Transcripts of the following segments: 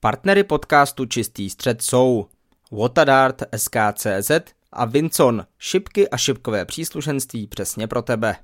Partnery podcastu Čistý střed jsou Watadart, SKCZ a Vincon, šipky a šipkové příslušenství přesně pro tebe.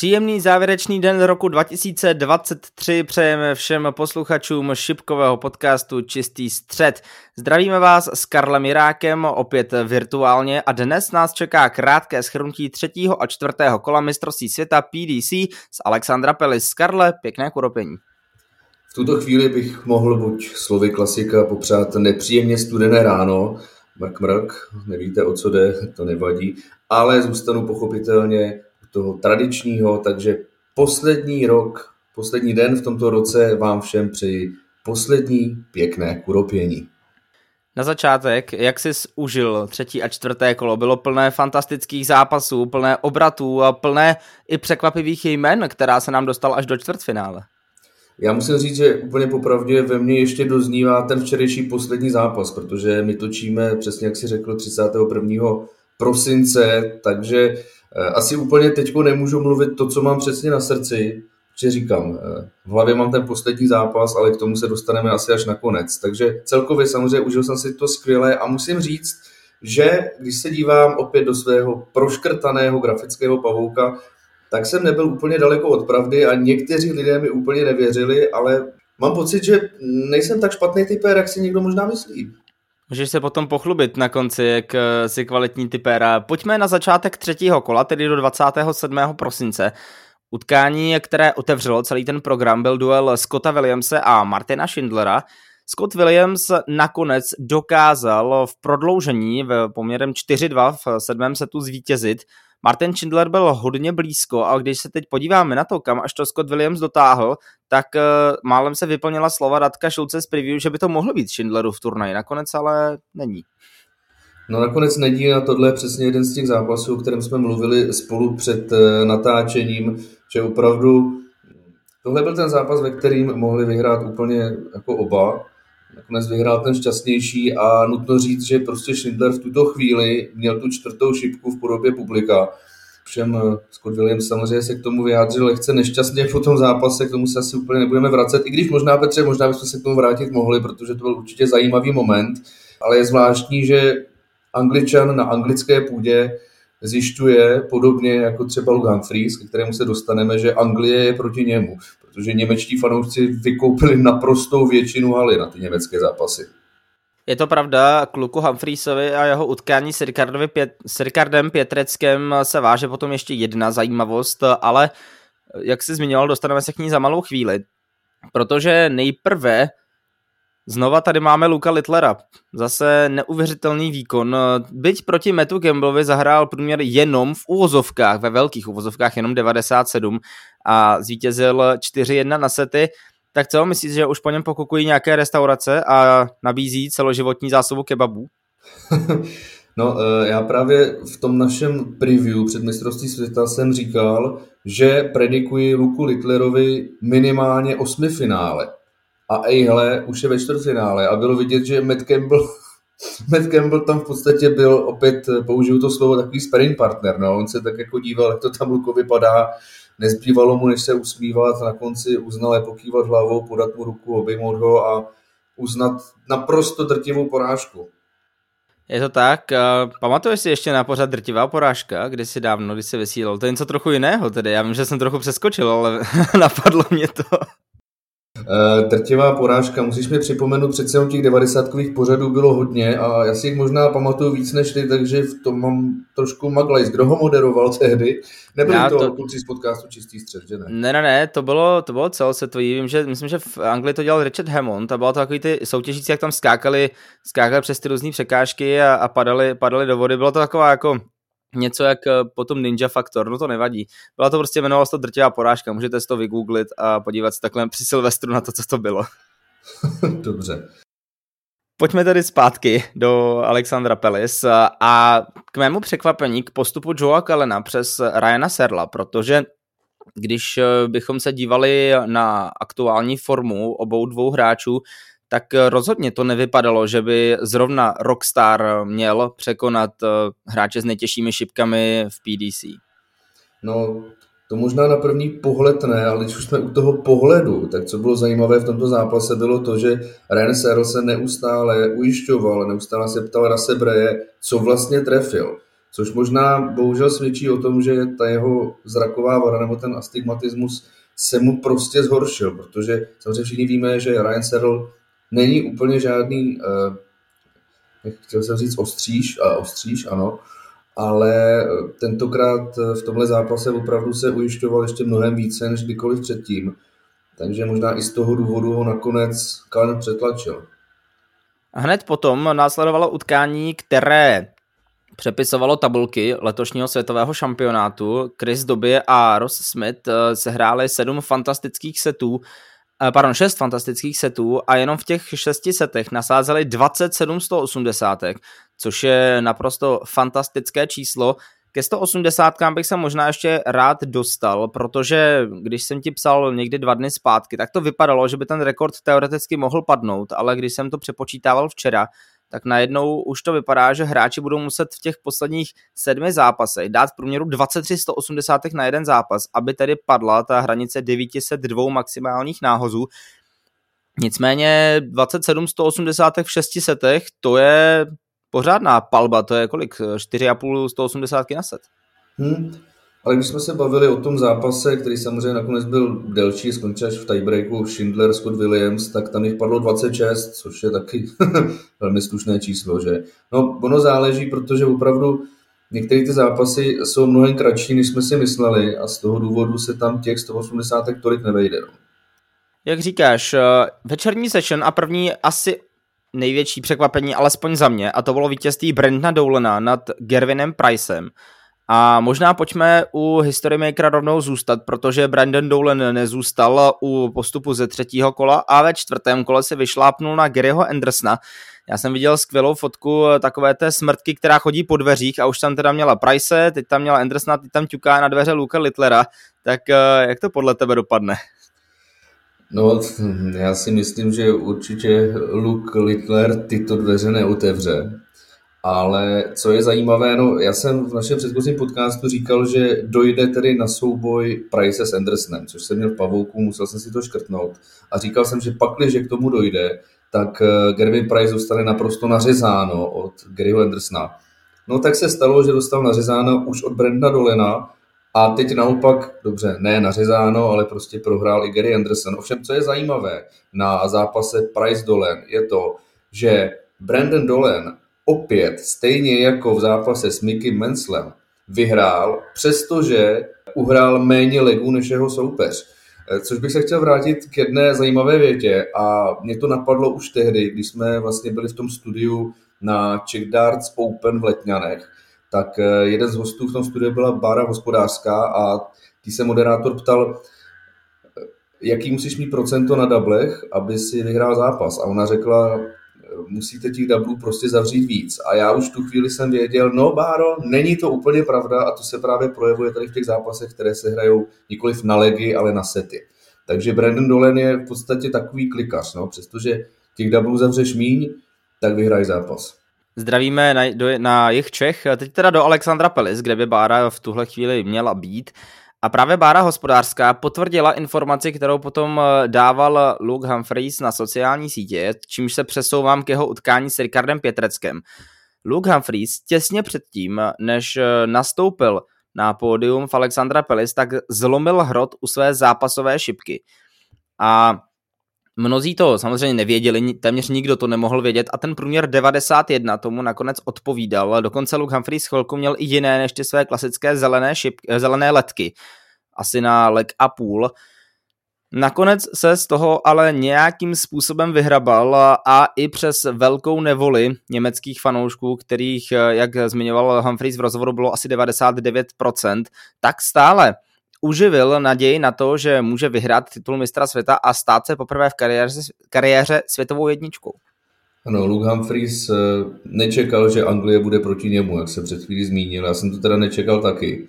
Příjemný závěrečný den roku 2023 přejeme všem posluchačům šipkového podcastu Čistý střed. Zdravíme vás s Karlem Jirákem opět virtuálně a dnes nás čeká krátké schrnutí třetího a čtvrtého kola mistrovství světa PDC s Alexandra Pelis. Karle, pěkné kuropení. V tuto chvíli bych mohl buď slovy klasika popřát nepříjemně studené ráno, mrk mrk, nevíte o co jde, to nevadí, ale zůstanu pochopitelně toho tradičního, takže poslední rok, poslední den v tomto roce vám všem přeji poslední pěkné kuropění. Na začátek, jak jsi užil třetí a čtvrté kolo? Bylo plné fantastických zápasů, plné obratů a plné i překvapivých jmen, která se nám dostal až do čtvrtfinále. Já musím říct, že úplně popravdě ve mně ještě doznívá ten včerejší poslední zápas, protože my točíme, přesně jak si řekl, 31. prosince, takže asi úplně teď nemůžu mluvit to, co mám přesně na srdci, že říkám, eh, v hlavě mám ten poslední zápas, ale k tomu se dostaneme asi až nakonec. Takže celkově samozřejmě užil jsem si to skvěle a musím říct, že když se dívám opět do svého proškrtaného grafického pavouka, tak jsem nebyl úplně daleko od pravdy a někteří lidé mi úplně nevěřili, ale mám pocit, že nejsem tak špatný typer, jak si někdo možná myslí. Můžeš se potom pochlubit na konci, jak eh, si kvalitní typéra. Pojďme na začátek třetího kola, tedy do 27. prosince. Utkání, které otevřelo celý ten program, byl duel Scotta Williamse a Martina Schindlera. Scott Williams nakonec dokázal v prodloužení v poměrem 4-2 v sedmém setu zvítězit. Martin Schindler byl hodně blízko a když se teď podíváme na to, kam až to Scott Williams dotáhl, tak uh, málem se vyplnila slova Radka Šulce z preview, že by to mohlo být Schindleru v turnaji, nakonec ale není. No nakonec není a tohle je přesně jeden z těch zápasů, o kterém jsme mluvili spolu před uh, natáčením, že opravdu tohle byl ten zápas, ve kterým mohli vyhrát úplně jako oba. Nakonec vyhrál ten šťastnější a nutno říct, že prostě Schindler v tuto chvíli měl tu čtvrtou šipku v podobě publika. Všem eh, Scott Williams samozřejmě se k tomu vyjádřil lehce nešťastně po tom zápase, k tomu se asi úplně nebudeme vracet, i když možná, Petře, možná bychom se k tomu vrátit mohli, protože to byl určitě zajímavý moment, ale je zvláštní, že Angličan na anglické půdě zjišťuje, podobně jako třeba Luke Humphries, ke kterému se dostaneme, že Anglie je proti němu, protože němečtí fanoušci vykoupili naprostou většinu haly na ty německé zápasy. Je to pravda, k Luku Humphreysovi a jeho utkání s, Ricardovi s Ricardem Pětreckem se váže potom ještě jedna zajímavost, ale jak jsi zmiňoval, dostaneme se k ní za malou chvíli, protože nejprve Znova tady máme Luka Littlera. Zase neuvěřitelný výkon. Byť proti Metu Gamblovi zahrál průměr jenom v uvozovkách, ve velkých uvozovkách jenom 97 a zvítězil 4-1 na sety. Tak co, myslíš, že už po něm pokukují nějaké restaurace a nabízí celoživotní zásobu kebabů? No, eh, já právě v tom našem preview před mistrovství světa jsem říkal, že predikuji Luku Littlerovi minimálně osmi finále a ejhle, už je ve čtvrtfinále a bylo vidět, že Matt Campbell, Matt Campbell tam v podstatě byl opět, použiju to slovo, takový sparring partner, no. on se tak jako díval, jak to tam Luko vypadá, nezbývalo mu, než se usmívat, na konci uznal, pokývat hlavou, podat mu ruku, obejmout ho a uznat naprosto drtivou porážku. Je to tak. Pamatuješ si ještě na pořad drtivá porážka, kdy si dávno, když se vysílal? To je něco trochu jiného tedy. Já vím, že jsem trochu přeskočil, ale napadlo mě to. Uh, drtivá porážka, musíš mi připomenout, přece jenom těch 90 pořadů bylo hodně a já si jich možná pamatuju víc než ty, takže v tom mám trošku maglajs. Kdo ho moderoval tehdy? Nebyli já to, to kluci z podcastu Čistý střed, že ne? Ne, ne, ne, to bylo, to bylo celosvětový. Vím, že, myslím, že v Anglii to dělal Richard Hammond a bylo to takový ty soutěžící, jak tam skákali, skákali přes ty různé překážky a, a padali, padali do vody. Bylo to taková jako něco jak eh, potom Ninja Factor, no to nevadí. Byla to prostě, jmenovalo se to drtivá porážka, můžete si to vygooglit a podívat se takhle při Silvestru na to, co to bylo. Dobře. Pojďme tedy zpátky do Alexandra Pelis a k mému překvapení k postupu Joea Kalena přes Ryana Serla, protože když eh, bychom se dívali na aktuální formu obou dvou hráčů, tak rozhodně to nevypadalo, že by zrovna Rockstar měl překonat hráče s nejtěžšími šipkami v PDC. No, to možná na první pohled ne, ale když už jsme u toho pohledu, tak co bylo zajímavé v tomto zápase bylo to, že Ryan Searle se neustále ujišťoval, neustále se ptal na sebe, co vlastně trefil. Což možná bohužel svědčí o tom, že ta jeho zraková vada nebo ten astigmatismus se mu prostě zhoršil, protože samozřejmě všichni víme, že Ryan Searle není úplně žádný, uh, chtěl jsem říct ostříž, a ostříž, ano, ale tentokrát v tomhle zápase opravdu se ujišťoval ještě mnohem více než kdykoliv předtím. Takže možná i z toho důvodu ho nakonec Kalen přetlačil. Hned potom následovalo utkání, které přepisovalo tabulky letošního světového šampionátu. Chris Dobie a Ross Smith eh, sehráli sedm fantastických setů, eh, pardon, šest fantastických setů a jenom v těch šesti setech nasázeli 27 180, což je naprosto fantastické číslo. Ke 180 bych se možná ještě rád dostal, protože když jsem ti psal někdy dva dny zpátky, tak to vypadalo, že by ten rekord teoreticky mohl padnout, ale když jsem to přepočítával včera, tak najednou už to vypadá, že hráči budou muset v těch posledních sedmi zápasech dát v průměru 23 180 na jeden zápas, aby tedy padla ta hranice 902 maximálních náhozů. Nicméně 27 180 v 6 setech, to je pořádná palba, to je kolik? 4,5 180 na set. Hmm. Ale když jsme se bavili o tom zápase, který samozřejmě nakonec byl delší, skončil až v tiebreaku Schindler, Scott Williams, tak tam jich padlo 26, což je taky velmi slušné číslo, že? No, ono záleží, protože opravdu některé ty zápasy jsou mnohem kratší, než jsme si mysleli a z toho důvodu se tam těch 180 tolik nevejde. No. Jak říkáš, eh, večerní session a první asi největší překvapení, alespoň za mě, a to bylo vítězství Brendna Doulena nad Gervinem Pricem. A možná pojďme u History Makera rovnou zůstat, protože Brandon Dolan nezůstal u postupu ze třetího kola a ve čtvrtém kole se vyšlápnul na Garyho Andersona. Já jsem viděl skvělou fotku takové té smrtky, která chodí po dveřích a už tam teda měla Price, teď tam měla Andersona, teď tam ťuká na dveře Luka Littlera. Tak eh, jak to podle tebe dopadne? No, já si myslím, že určitě Luke Littler tyto dveře neotevře. Ale co je zajímavé, no já jsem v našem předchozím podcastu říkal, že dojde tedy na souboj Price s Andersonem, což jsem měl v pavouku, musel jsem si to škrtnout. A říkal jsem, že pakli, že k tomu dojde, tak eh, Gervin Price dostane naprosto nařezáno od Garyho Andersona. No tak se stalo, že dostal nařezáno už od Brenda Dolena a teď naopak, dobře, ne nařezáno, ale prostě prohrál i Gary Anderson. Ovšem, co je zajímavé na zápase Price Dolen, je to, že Brandon Dolen opět, stejně jako v zápase s Mickey Menslem, vyhrál, přestože uhrál méně legů než jeho soupeř. Eh, což bych se chtěl vrátit k jedné zajímavé větě a mě to napadlo už tehdy, když jsme vlastně byli v tom studiu na Czech Darts Open v Letňanech, tak eh, jeden z hostů v tom studiu byla Bára hospodářská a tí se moderátor ptal, eh, jaký musíš mít procento na dablech, aby si vyhrál zápas. A ona řekla, musíte těch doublů prostě zavřít víc. A já už tu chvíli jsem věděl, no Báro, není to úplně pravda a to se právě projevuje tady v těch zápasech, které se hrajou nikoliv na legy, ale na sety. Takže Brandon Dolan je v podstatě takový klikař, no, přestože těch doublů zavřeš míň, tak vyhraj zápas. Zdravíme na, do, na jich Čech, teď teda do Alexandra Pelis, kde by Bára v tuhle chvíli měla být. A právě Bára hospodářská potvrdila informaci, kterou potom eh, dával Luke Humphreys na sociální sítě, čímž se přesouvám k jeho utkání s Ricardem Pětreckem. Luke Humphreys těsně předtím, než eh, nastoupil na pódium v Alexandra Pelis, tak zlomil hrot u své zápasové šipky. A Mnozí to samozřejmě nevěděli, téměř nikdo to nemohl vědět a ten průměr 91 tomu nakonec odpovídal. Dokonce Luke Humphreys chvilku měl i jiné než ty své klasické zelené, šip, zelené letky. Asi na lek a půl. Nakonec se z toho ale nějakým způsobem vyhrabal a i přes velkou nevoli německých fanoušků, kterých, jak zmiňoval Humphreys v rozhovoru, bylo asi 99%, tak stále uživil naději na to, že může vyhrát titul mistra světa a stát se poprvé v kariéře, kariéře světovou jedničkou. Ano, Luke Humphries eh, nečekal, že Anglie bude proti němu, jak se před chvílí zmínil. Já jsem to teda nečekal taky.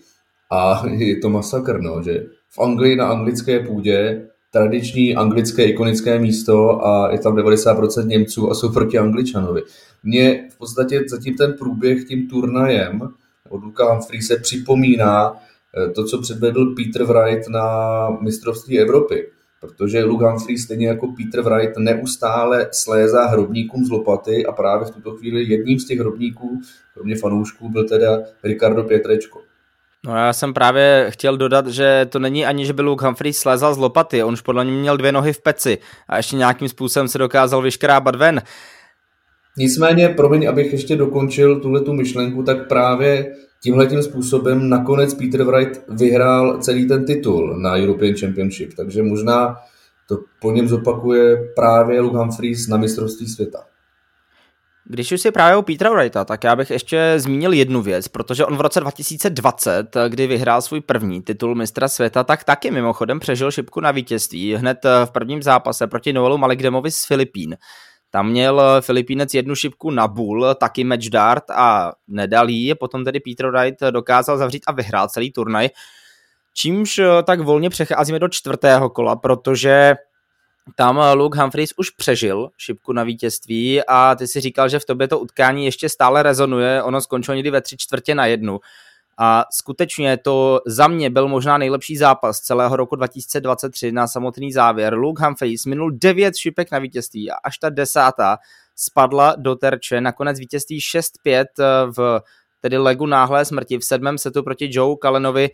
A je to masakr, no, že v Anglii na anglické půdě tradiční anglické ikonické místo a je tam 90% Němců a jsou proti Angličanovi. Mně v podstatě zatím ten průběh tím turnajem od Luka Humphrey se připomíná to, co předvedl Peter Wright na mistrovství Evropy. Protože Luke Humphrey stejně jako Peter Wright neustále slézá hrobníkům z lopaty a právě v tuto chvíli jedním z těch hrobníků, kromě fanoušků, byl teda Ricardo Pietrečko. No já jsem právě chtěl dodat, že to není ani, že by Luke Humphrey slezal z lopaty, on už podle mě měl dvě nohy v peci a ještě nějakým způsobem se dokázal vyškrábat ven. Nicméně, promiň, abych ještě dokončil tuhle tu myšlenku, tak právě tímhle způsobem nakonec Peter Wright vyhrál celý ten titul na European Championship, takže možná to po něm zopakuje právě Luke Humphreys na mistrovství světa. Když už si právě o Petra Wrighta, tak já bych ještě zmínil jednu věc, protože on v roce 2020, kdy vyhrál svůj první titul mistra světa, tak taky mimochodem přežil šipku na vítězství hned v prvním zápase proti Noelu Malikdemovi z Filipín. Tam měl Filipínec jednu šipku na bull, taky match dart a nedal jí, potom tedy Peter Wright dokázal zavřít a vyhrál celý turnaj. Čímž tak volně přecházíme do čtvrtého kola, protože tam eh, Luke Humphreys už přežil šipku na vítězství a ty si říkal, že v tobě to utkání ještě stále rezonuje, ono skončilo někdy ve tři čtvrtě na jednu. A skutečně to za mě byl možná nejlepší zápas celého roku 2023 na samotný závěr. Luke Humphreys minul devět šipek na vítězství a až ta desátá spadla do terče. Nakonec vítězství 6-5 eh, v tedy legu náhlé smrti v sedmém setu proti Joe Kalenovi.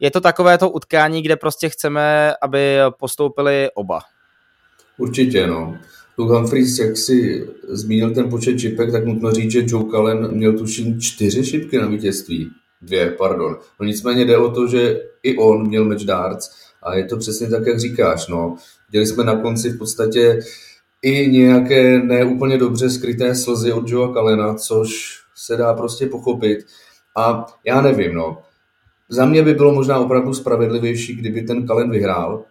Je to takové to utkání, kde prostě chceme, aby postoupili oba. Určitě, no. Luke Humphries, jak si zmínil ten počet šipek, tak nutno říct, že Joe Cullen měl tuším čtyři šipky na vítězství. Dvě, pardon. No nicméně jde o to, že i on měl match darts a je to přesně tak, jak říkáš. No. Viděli jsme na konci v podstatě i nějaké neúplně dobře skryté slzy od Joea Kalena, což se dá prostě pochopit. A já nevím, no. Za mě by bylo možná opravdu spravedlivější, kdyby ten Kalen vyhrál,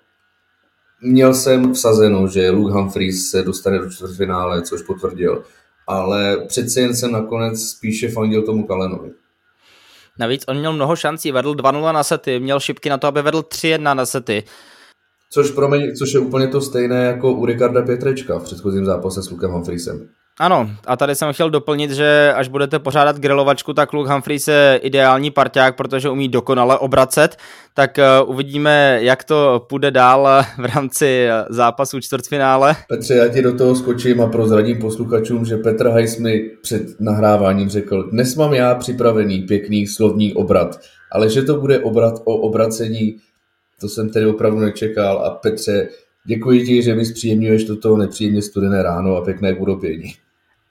Měl jsem vsazeno, že Luke Humphries se dostane do čtvrtfinále, což potvrdil, ale přece jen jsem nakonec spíše fandil tomu Kalenovi. Navíc on měl mnoho šancí, vedl 2-0 na sety, měl šipky na to, aby vedl 3-1 na sety. Což, promiň, což je úplně to stejné jako u Ricarda Pětrečka v předchozím zápase s Lukem Humphriesem. Ano, a tady jsem chtěl doplnit, že až budete pořádat grilovačku, tak Luke Humphries je ideální parťák, protože umí dokonale obracet, tak uh, uvidíme, jak to půjde dál eh, v rámci eh, zápasu čtvrtfinále. Petře, já ti do toho skočím a prozradím posluchačům, že Petr Hajs mi před nahráváním řekl, dnes mám já připravený pěkný slovní obrat, ale že to bude obrat o obracení, to jsem tedy opravdu nečekal a Petře, děkuji ti, že mi zpříjemňuješ toto nepříjemně studené ráno a pěkné kudopění.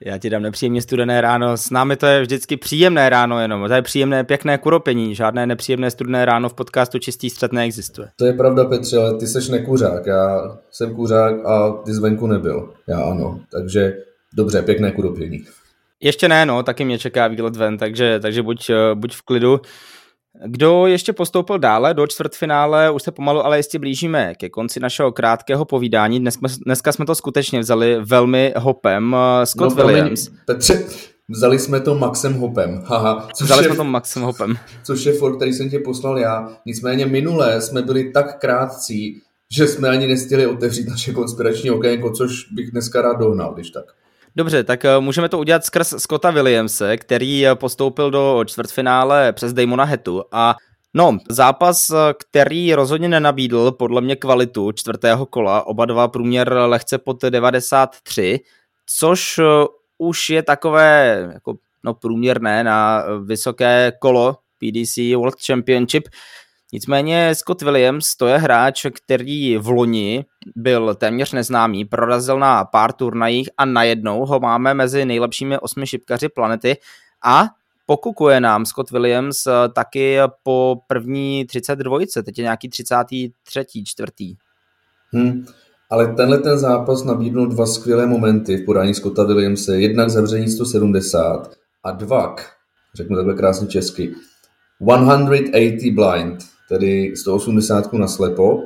Já ti dám nepříjemně studené ráno. S námi to je vždycky příjemné ráno jenom. To je příjemné, pěkné kuropení. Žádné nepříjemné studené ráno v podcastu Čistý střed neexistuje. To je pravda, Petře, ale ty seš nekuřák. Já jsem kuřák a ty zvenku nebyl. Já ano. Takže dobře, pěkné kuropění. Ještě ne, no, taky mě čeká výlet ven, takže, takže buď, buď v klidu. Kdo ještě postoupil dále do čtvrtfinále, už se pomalu ale jistě blížíme ke konci našeho krátkého povídání. Dnes, dneska jsme to skutečně vzali velmi hopem. Scott no, Williams. Petře, vzali jsme to Maxem Hopem. Haha, vzali je, jsme to Maxem Hopem. Což je for, který jsem tě poslal já. Nicméně minulé jsme byli tak krátcí, že jsme ani nestihli otevřít naše konspirační okénko, což bych dneska rád dohnal, když tak. Dobře, tak eh, můžeme to udělat skrz Scotta Williamse, který eh, postoupil do čtvrtfinále přes Damona Hetu a No, zápas, eh, který rozhodně nenabídl podle mě kvalitu čtvrtého kola, oba dva průměr lehce pod 93, což už je takové jako, no, průměrné na vysoké kolo PDC World Championship. Nicméně Scott Williams to je hráč, který v loni byl téměř neznámý, prorazil na pár turnajích a najednou ho máme mezi nejlepšími osmi šipkaři planety a pokukuje nám Scott Williams eh, taky po první 32, teď je nějaký 33. čtvrtý. Hmm. Ale tenhle ten zápas nabídnul dva skvělé momenty v podání Scotta Williamse. Jednak zavření 170 a dvak, řeknu takhle krásně česky, 180 blind tedy 180 na slepo.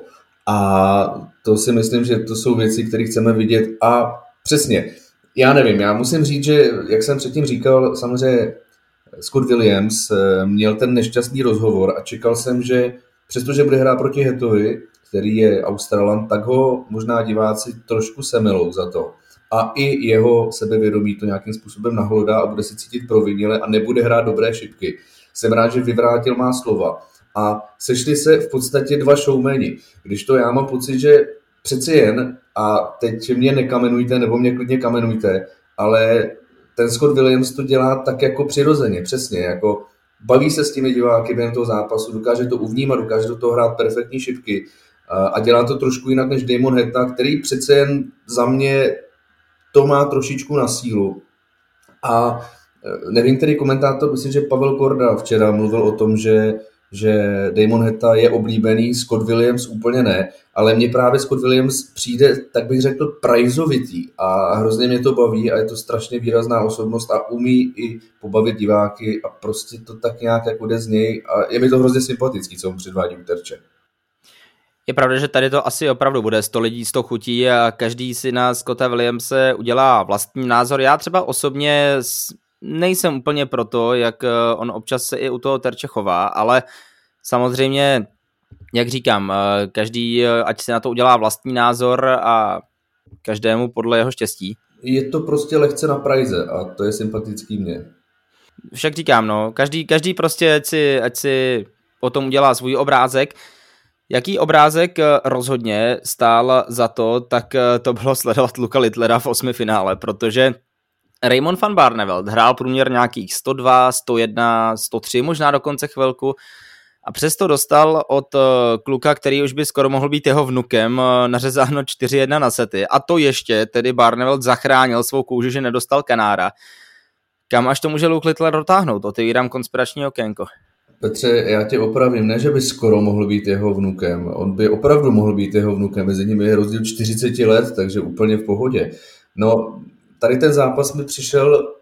A to si myslím, že to jsou věci, které chceme vidět. A přesně, já nevím, já musím říct, že jak jsem předtím říkal, samozřejmě Scott Williams eh, měl ten nešťastný rozhovor a čekal jsem, že přestože bude hrát proti Hetovi, který je Australan, tak ho možná diváci trošku semelou za to. A i jeho sebevědomí to nějakým způsobem nahlodá a bude se cítit provinile a nebude hrát dobré šipky. Jsem rád, že vyvrátil má slova. A sešli se v podstatě dva showmeni. Když to já mám pocit, že přeci jen, a teď mě nekamenujte, nebo mě klidně kamenujte, ale ten Scott Williams to dělá tak jako přirozeně, přesně, jako baví se s těmi diváky během toho zápasu, dokáže to uvnímat, dokáže do toho hrát perfektní šipky a dělá to trošku jinak než Damon Heta, který přece jen za mě to má trošičku na sílu. A e, nevím, který komentátor, myslím, že Pavel Korda včera mluvil o tom, že že Damon Heta je oblíbený, Scott Williams úplně ne, ale mně právě Scott Williams přijde, tak bych řekl, prajzovitý a hrozně mě to baví a je to strašně výrazná osobnost a umí i pobavit diváky a prostě to tak nějak jako jde z něj a je mi to hrozně sympatický, co mu předvádí u terče. Je pravda, že tady to asi opravdu bude 100 lidí, 100 chutí a každý si na Scotta Williamse udělá vlastní názor. Já třeba osobně nejsem úplně proto, jak eh, on občas se i u toho terče chová, ale samozřejmě, jak říkám, eh, každý, eh, ať si na to udělá vlastní názor a každému podle jeho štěstí. Je to prostě lehce na prajze a to je sympatický mně. Však říkám, no, každý, každý prostě, ať si, ať si o tom udělá svůj obrázek. Jaký obrázek rozhodně stál za to, tak to bylo sledovat Luka Litlera v osmi finále, protože Raymond van Barneveld hrál průměr nějakých 102, 101, 103, možná dokonce chvilku. A přesto dostal od eh, kluka, který už by skoro mohl být jeho vnukem, eh, nařezáno 4-1 na sety. A to ještě tedy Barneveld zachránil svou kůži, že nedostal kanára. Kam až to může Luke Littler dotáhnout? Otevírám konspirační okénko. Petře, já tě opravím, ne, že by skoro mohl být jeho vnukem. On by opravdu mohl být jeho vnukem. Mezi nimi je rozdíl 40 let, takže úplně v pohodě. No, tady ten zápas mi přišel,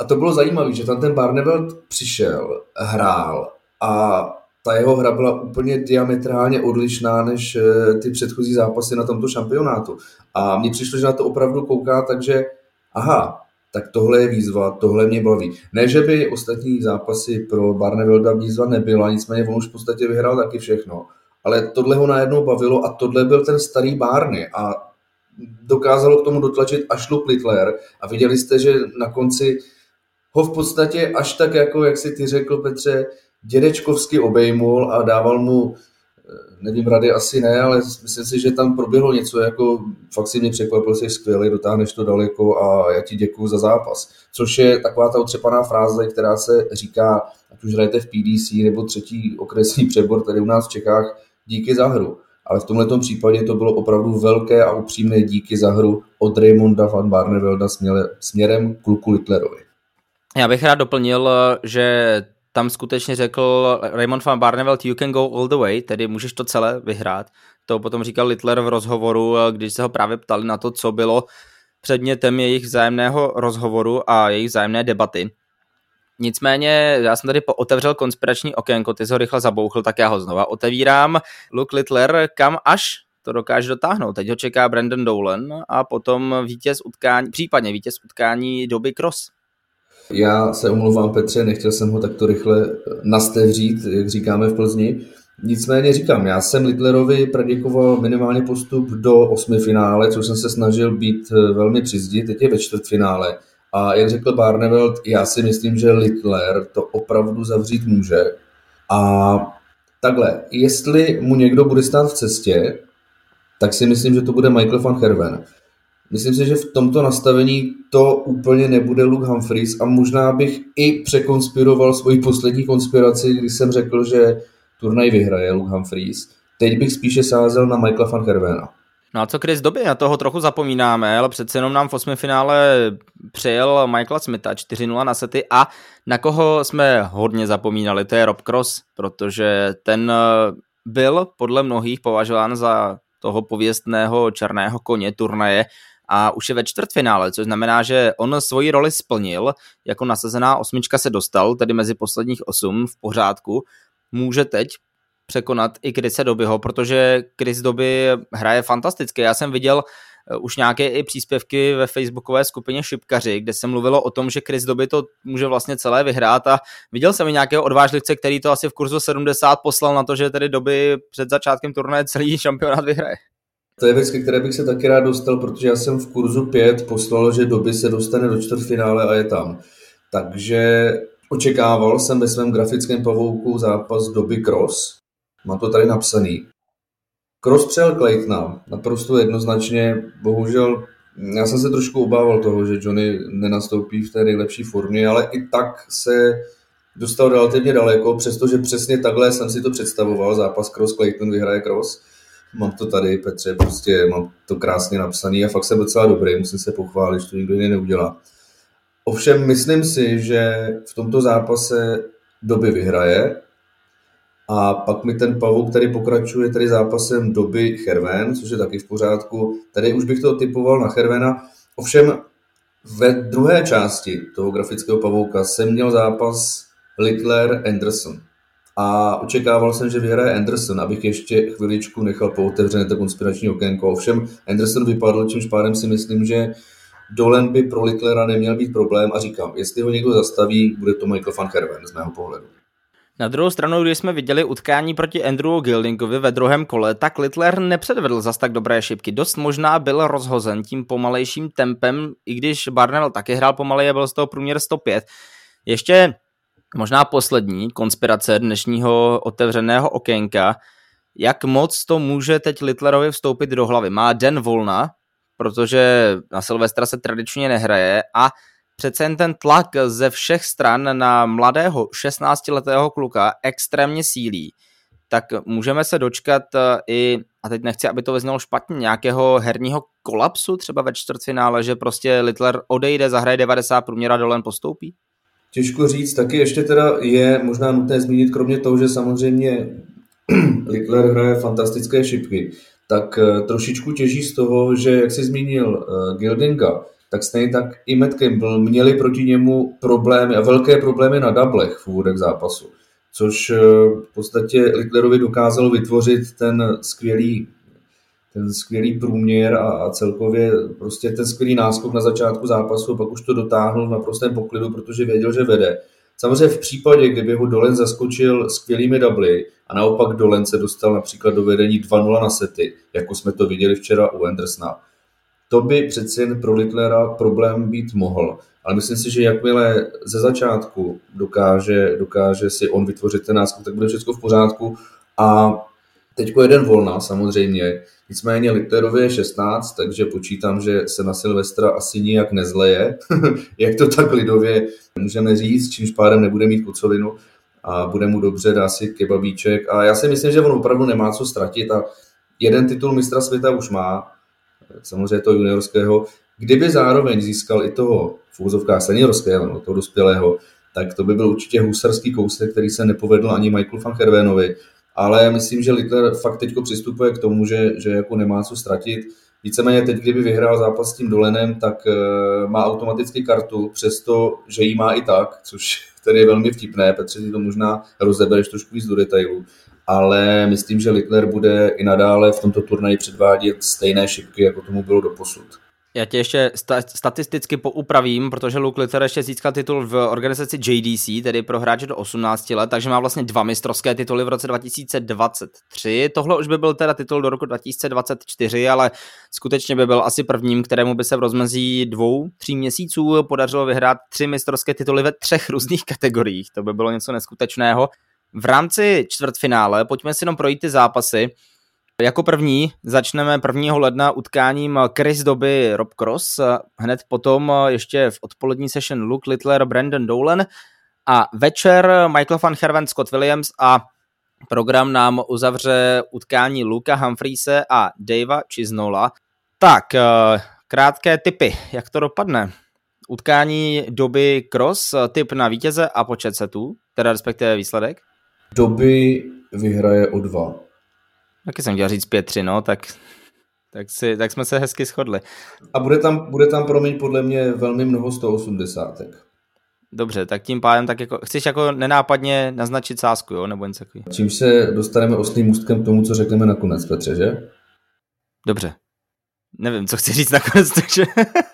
a to bylo zajímavé, že tam ten Barneveld přišel, hrál a ta jeho hra byla úplně diametrálně odlišná než eh, ty předchozí zápasy na tomto šampionátu. A mně přišlo, že na to opravdu kouká, takže aha, tak tohle je výzva, tohle mě baví. Ne, že by ostatní zápasy pro Barnevelda výzva nebyla, nicméně on už v podstatě vyhrál taky všechno. Ale tohle ho najednou bavilo a tohle byl ten starý Barney a dokázalo k tomu dotlačit až Luke Littler a viděli jste, že na konci ho v podstatě až tak, jako jak si ty řekl Petře, dědečkovsky obejmul a dával mu, eh, nevím, rady asi ne, ale myslím si, že tam proběhlo něco, jako fakt si mě překvapil, jsi skvělý, dotáhneš to daleko a já ti děkuji za zápas. Což je taková ta otřepaná fráze, která se říká, ať už hrajete v PDC nebo třetí okresní přebor tady u nás v Čechách, díky za hru ale v tomto případě to bylo opravdu velké a upřímné díky za hru od Raymonda van Barnevelda směrem k Luku Littlerovi. Já bych rád doplnil, že tam skutečně řekl Raymond van Barneveld, you can go all the way, tedy můžeš to celé vyhrát. To potom říkal Littler v rozhovoru, když se ho právě ptali na to, co bylo předmětem jejich vzájemného rozhovoru a jejich vzájemné debaty. Nicméně, já jsem tady otevřel konspirační okénko, ty jsi ho rychle zabouchl, tak já ho znova otevírám. Luke Littler, kam až to dokáže dotáhnout. Teď ho čeká Brandon Dolan a potom vítěz utkání, případně vítěz utkání doby cross. Já se omlouvám Petře, nechtěl jsem ho takto rychle nastevřít, jak říkáme v Plzni. Nicméně říkám, já jsem Littlerovi predikoval minimálně postup do osmi finále, což jsem se snažil být velmi přizdi, teď je ve čtvrtfinále. A jak řekl Barneveld, já si myslím, že Littler to opravdu zavřít může. A takhle, jestli mu někdo bude stát v cestě, tak si myslím, že to bude Michael van Herven. Myslím si, že v tomto nastavení to úplně nebude Luke Humphries a možná bych i překonspiroval svoji poslední konspiraci, když jsem řekl, že turnaj vyhraje Luke Humphries. Teď bych spíše sázel na Michaela van Hervena. No a co Chris Doby, na toho trochu zapomínáme, ale přece jenom nám v osmi finále přijel Michaela Smitha 4-0 na sety. A na koho jsme hodně zapomínali, to je Rob Cross, protože ten eh, byl podle mnohých považován za toho pověstného černého koně turnaje a už je ve čtvrtfinále, což znamená, že on svoji roli splnil, jako nasazená osmička se dostal, tedy mezi posledních osm v pořádku, může teď překonat i Krise Dobyho, protože Chris Doby hraje fantasticky. Já jsem viděl už nějaké i příspěvky ve facebookové skupině Šipkaři, kde se mluvilo o tom, že Chris Doby to může vlastně celé vyhrát a viděl jsem i nějakého odvážlivce, který to asi v kurzu 70 poslal na to, že tedy Doby před začátkem turnaje celý šampionát vyhraje. To je věc, které bych se taky rád dostal, protože já jsem v kurzu 5 poslal, že Doby se dostane do čtvrtfinále a je tam. Takže očekával jsem ve svém grafickém pavouku zápas Doby Cross. Mám to tady napsaný. Cross přel Claytona, naprosto jednoznačně. Bohužel, já jsem se trošku obával toho, že Johnny nenastoupí v té nejlepší formě, ale i tak se dostal relativně daleko, přestože přesně takhle jsem si to představoval. Zápas Cross Clayton vyhraje Cross. Mám to tady, Petře, prostě mám to krásně napsaný a fakt jsem docela dobrý, musím se pochválit, že to nikdo jiný neudělá. Ovšem myslím si, že v tomto zápase doby vyhraje a pak mi ten pavouk tady pokračuje tady zápasem doby Cherven, což je taky v pořádku. Tady už bych to typoval na Chervena. Ovšem ve druhé části toho grafického pavouka jsem měl zápas Littler Anderson. A očekával jsem, že vyhraje Anderson, abych ještě chviličku nechal pootevřené to konspirační okénko. Ovšem Anderson vypadl, čímž pádem si myslím, že Dolen by pro Littlera neměl být problém a říkám, jestli ho někdo zastaví, bude to Michael van Herven z mého pohledu. Na druhou stranu, když jsme viděli utkání proti Andrewu Gildingovi ve druhém kole, tak Littler nepředvedl zas tak dobré šipky. Dost možná byl rozhozen tím pomalejším tempem, i když Barnell taky hrál pomalej a byl z toho průměr 105. Ještě možná poslední konspirace dnešního otevřeného okénka, jak moc to může teď Littlerovi vstoupit do hlavy. Má den volna, protože na Silvestra se tradičně nehraje a přece jen ten tlak ze všech stran na mladého 16-letého kluka extrémně sílí, tak můžeme se dočkat eh, i, a teď nechci, aby to vyznělo špatně, nějakého herního kolapsu třeba ve čtvrtfinále, že prostě Littler odejde, zahraje 90 průměra dolen postoupí? Těžko říct, taky ještě teda je možná nutné zmínit, kromě toho, že samozřejmě Littler hraje fantastické šipky, tak eh, trošičku těží z toho, že jak jsi zmínil uh, Gildinga, tak stejně tak i Matt Campbell měli proti němu problémy a velké problémy na dablech v úvodech zápasu, což uh, v podstatě Littlerovi dokázalo vytvořit ten skvělý ten skvělý průměr a, a celkově prostě ten skvělý náskok na začátku zápasu, pak už to dotáhl v naprostém poklidu, protože věděl, že vede. Samozřejmě v případě, kdyby ho Dolen zaskočil skvělými dubly a naopak Dolen se dostal například do vedení 2-0 na sety, jako jsme to viděli včera u Andersna, to by přeci jen pro Littlera problém být mohl. Ale myslím si, že jakmile ze začátku dokáže, dokáže si on vytvořit ten náskok, tak bude všechno v pořádku. A teď jeden volna samozřejmě, nicméně Littlerovi je 16, takže počítám, že se na Silvestra asi nijak nezleje, jak to tak lidově můžeme říct, čímž pádem nebude mít kocovinu a bude mu dobře, dá si kebabíček. A já si myslím, že on opravdu nemá co ztratit a jeden titul mistra světa už má, samozřejmě toho juniorského, kdyby zároveň získal i toho v úzovkách seniorského, toho dospělého, tak to by byl určitě husarský kousek, který se nepovedl ani Michael van Hervénovi. Ale myslím, že Littler fakt teď přistupuje k tomu, že, že jako nemá co ztratit. Víceméně teď, kdyby vyhrál zápas s tím Dolenem, tak uh, má automaticky kartu, přesto, že ji má i tak, což tedy je velmi vtipné. Petře, ty to možná rozebereš trošku víc do detailů ale myslím, že Littler bude i nadále v tomto turnaji předvádět stejné šipky, jako tomu bylo do posud. Já tě ještě sta- statisticky poupravím, protože Luke Litter ještě získal titul v organizaci JDC, tedy pro hráče do 18 let, takže má vlastně dva mistrovské tituly v roce 2023. Tohle už by byl teda titul do roku 2024, ale skutečně by byl asi prvním, kterému by se v rozmezí dvou, tří měsíců podařilo vyhrát tři mistrovské tituly ve třech různých kategoriích. To by bylo něco neskutečného. V rámci čtvrtfinále pojďme si jenom projít ty zápasy. Jako první začneme 1. ledna utkáním Chris Doby, Rob Cross, hned potom ještě v odpolední session Luke Littler, Brandon Dolan a večer Michael van Herven, Scott Williams a program nám uzavře utkání Luka Humphreese a Davea Chisnola. Tak, krátké typy, jak to dopadne? Utkání doby cross, typ na vítěze a počet setů, teda respektive výsledek? Doby vyhraje o dva. Taky jsem chtěl říct 5-3, no, tak, tak, si, tak jsme se hezky shodli. A bude tam, bude tam promiň podle mě velmi mnoho 180. Dobře, tak tím pádem tak jako, chceš jako nenápadně naznačit sásku, jo, nebo něco takový. Čím se dostaneme oslým můstkem k tomu, co řekneme nakonec, Petře, že? Dobře. nevím, co chci říct nakonec, takže...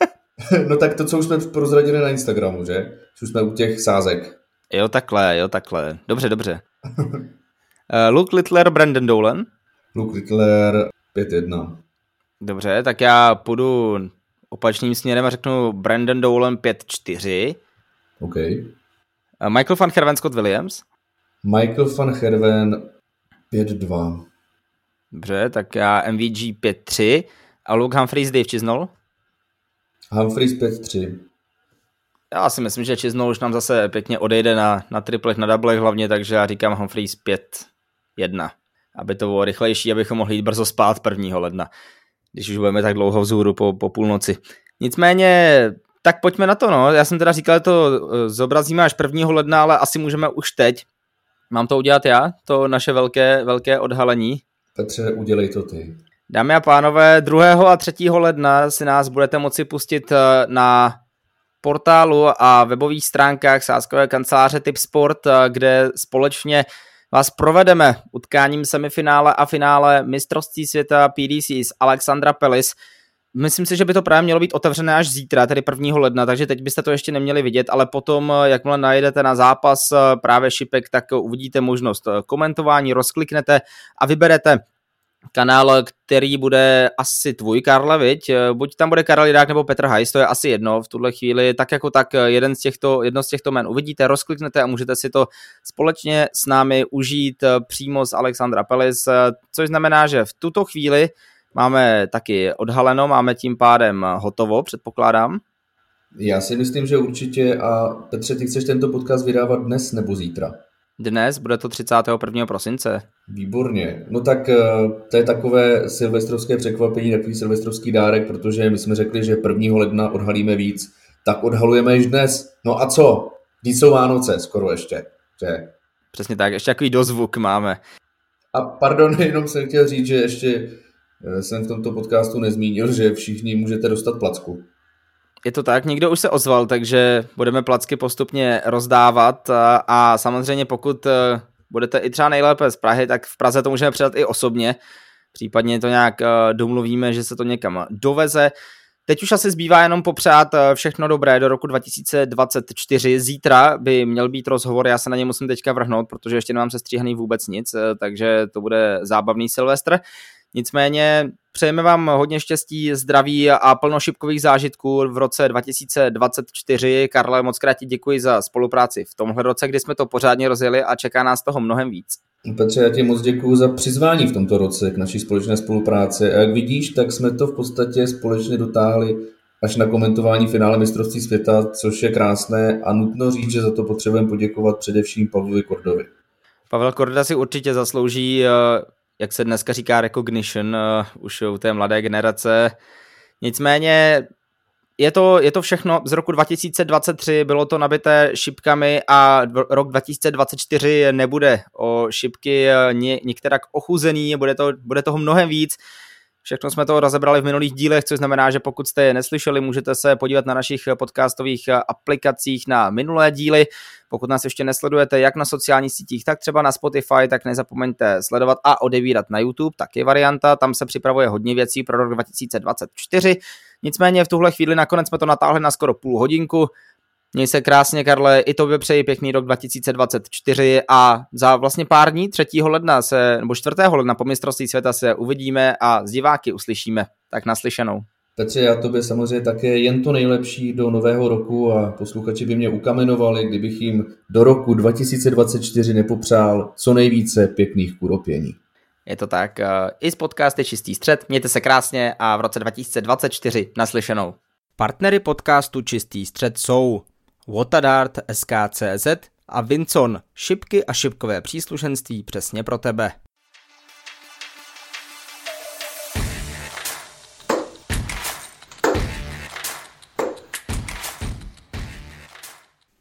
no tak to, co už jsme prozradili na Instagramu, že? Už jsme u těch sázek. Jo, takhle, jo, takhle. Dobře, dobře. Uh, Luke Littler, Brandon Dolan. Luke Littler 5-1. Dobře, tak já půjdu opačným směrem a řeknu Brandon Dolan 5-4. OK. Uh, Michael van Herven, Scott Williams. Michael van Herven 5-2. Dobře, tak já MVG 5-3. A Luke Humphreys, Dave Chisnall? Humphreys 5-3. Já si myslím, že Chisnall už nám zase pěkně odejde na, na triplech, na doublech hlavně, takže já říkám Humphreys 5-1. Aby to bylo rychlejší, abychom mohli jít brzo spát 1. ledna, když už budeme tak dlouho vzhůru po, po půlnoci. Nicméně, tak pojďme na to, no. Já jsem teda říkal, že to eh, zobrazíme až 1. ledna, ale asi můžeme už teď. Mám to udělat já, to naše velké, velké odhalení. Petře, udělej to ty. Dámy a pánové, 2. a 3. ledna si nás budete moci pustit eh, na portálu a webových stránkách sáskové kanceláře Typ Sport, eh, kde společně vás provedeme utkáním semifinále a finále mistrovství světa PDC s Alexandra Pelis. Myslím si, že by to právě mělo být otevřené až zítra, tedy 1. ledna, takže teď byste to ještě neměli vidět, ale potom, eh, jakmile najdete na zápas právě šipek, tak uvidíte možnost komentování, rozkliknete a vyberete kanál, který bude asi tvůj, Karle, viď? Buď tam bude Karel Jirák nebo Petr Hajs, to je asi jedno v tuhle chvíli, tak jako tak jeden z těchto, jedno z těchto men uvidíte, rozkliknete a můžete si to společně s námi užít přímo z Alexandra Pelis, což znamená, že v tuto chvíli máme taky odhaleno, máme tím pádem hotovo, předpokládám. Já si myslím, že určitě a Petře, ty chceš tento podcast vydávat dnes nebo zítra? Dnes, bude to 31. prosince. Výborně. No tak eh, to je takové silvestrovské překvapení, takový silvestrovský dárek, protože my jsme řekli, že 1. ledna odhalíme víc, tak odhalujeme již dnes. No a co? Víc jsou Vánoce skoro ještě, že? Přesně tak, ještě takový dozvuk máme. A pardon, jenom jsem chtěl říct, že ještě eh, jsem v tomto podcastu nezmínil, že všichni můžete dostat placku. Je to tak, někdo už se ozval, takže budeme placky postupně rozdávat a, a samozřejmě pokud eh, budete i třeba nejlépe z Prahy, tak v Praze to můžeme předat i osobně, případně to nějak eh, domluvíme, že se to někam doveze. Teď už asi zbývá jenom popřát eh, všechno dobré do roku 2024. Zítra by měl být rozhovor, já se na ně musím teďka vrhnout, protože ještě nemám sestříhaný vůbec nic, takže to bude zábavný Silvestr. Nicméně přejeme vám hodně štěstí, zdraví a plno šipkových zážitků v roce 2024. Karle, moc krát ti děkuji za spolupráci v tomhle roce, kdy jsme to pořádně rozjeli a čeká nás toho mnohem víc. Petře, já ti moc děkuji za přizvání v tomto roce k naší společné spolupráci. A jak vidíš, tak jsme to v podstatě společně dotáhli až na komentování finále mistrovství světa, což je krásné a nutno říct, že za to potřebujeme poděkovat především Pavlovi Kordovi. Pavel Korda si určitě zaslouží eh, jak se dneska říká recognition uh, už u té mladé generace. Nicméně je to, je to všechno z roku 2023, bylo to nabité šipkami a rok 2024 nebude o šipky eh, některak ochuzený, bude, to, bude toho mnohem víc. Všechno jsme to rozebrali v minulých dílech, což znamená, že pokud jste je neslyšeli, můžete se podívat na našich podcastových aplikacích na minulé díly. Pokud nás ještě nesledujete jak na sociálních sítích, tak třeba na Spotify, tak nezapomeňte sledovat a odevírat na YouTube, tak je varianta, tam se připravuje hodně věcí pro rok 2024. Nicméně v tuhle chvíli nakonec jsme to natáhli na skoro půl hodinku. Měj se krásně, Karle, i tobě přeji pěkný rok 2024 a za vlastně pár dní, 3. ledna se, nebo 4. ledna po mistrovství světa se uvidíme a z diváky uslyšíme. Tak naslyšenou. Petře, já tobě samozřejmě také jen to nejlepší do nového roku a posluchači by mě ukamenovali, kdybych jim do roku 2024 nepopřál co nejvíce pěkných kuropění. Je to tak. I z podcasty Čistý střed. Mějte se krásně a v roce 2024 naslyšenou. Partnery podcastu Čistý střed jsou Watadart SKCZ a Vincon, šipky a šipkové příslušenství přesně pro tebe.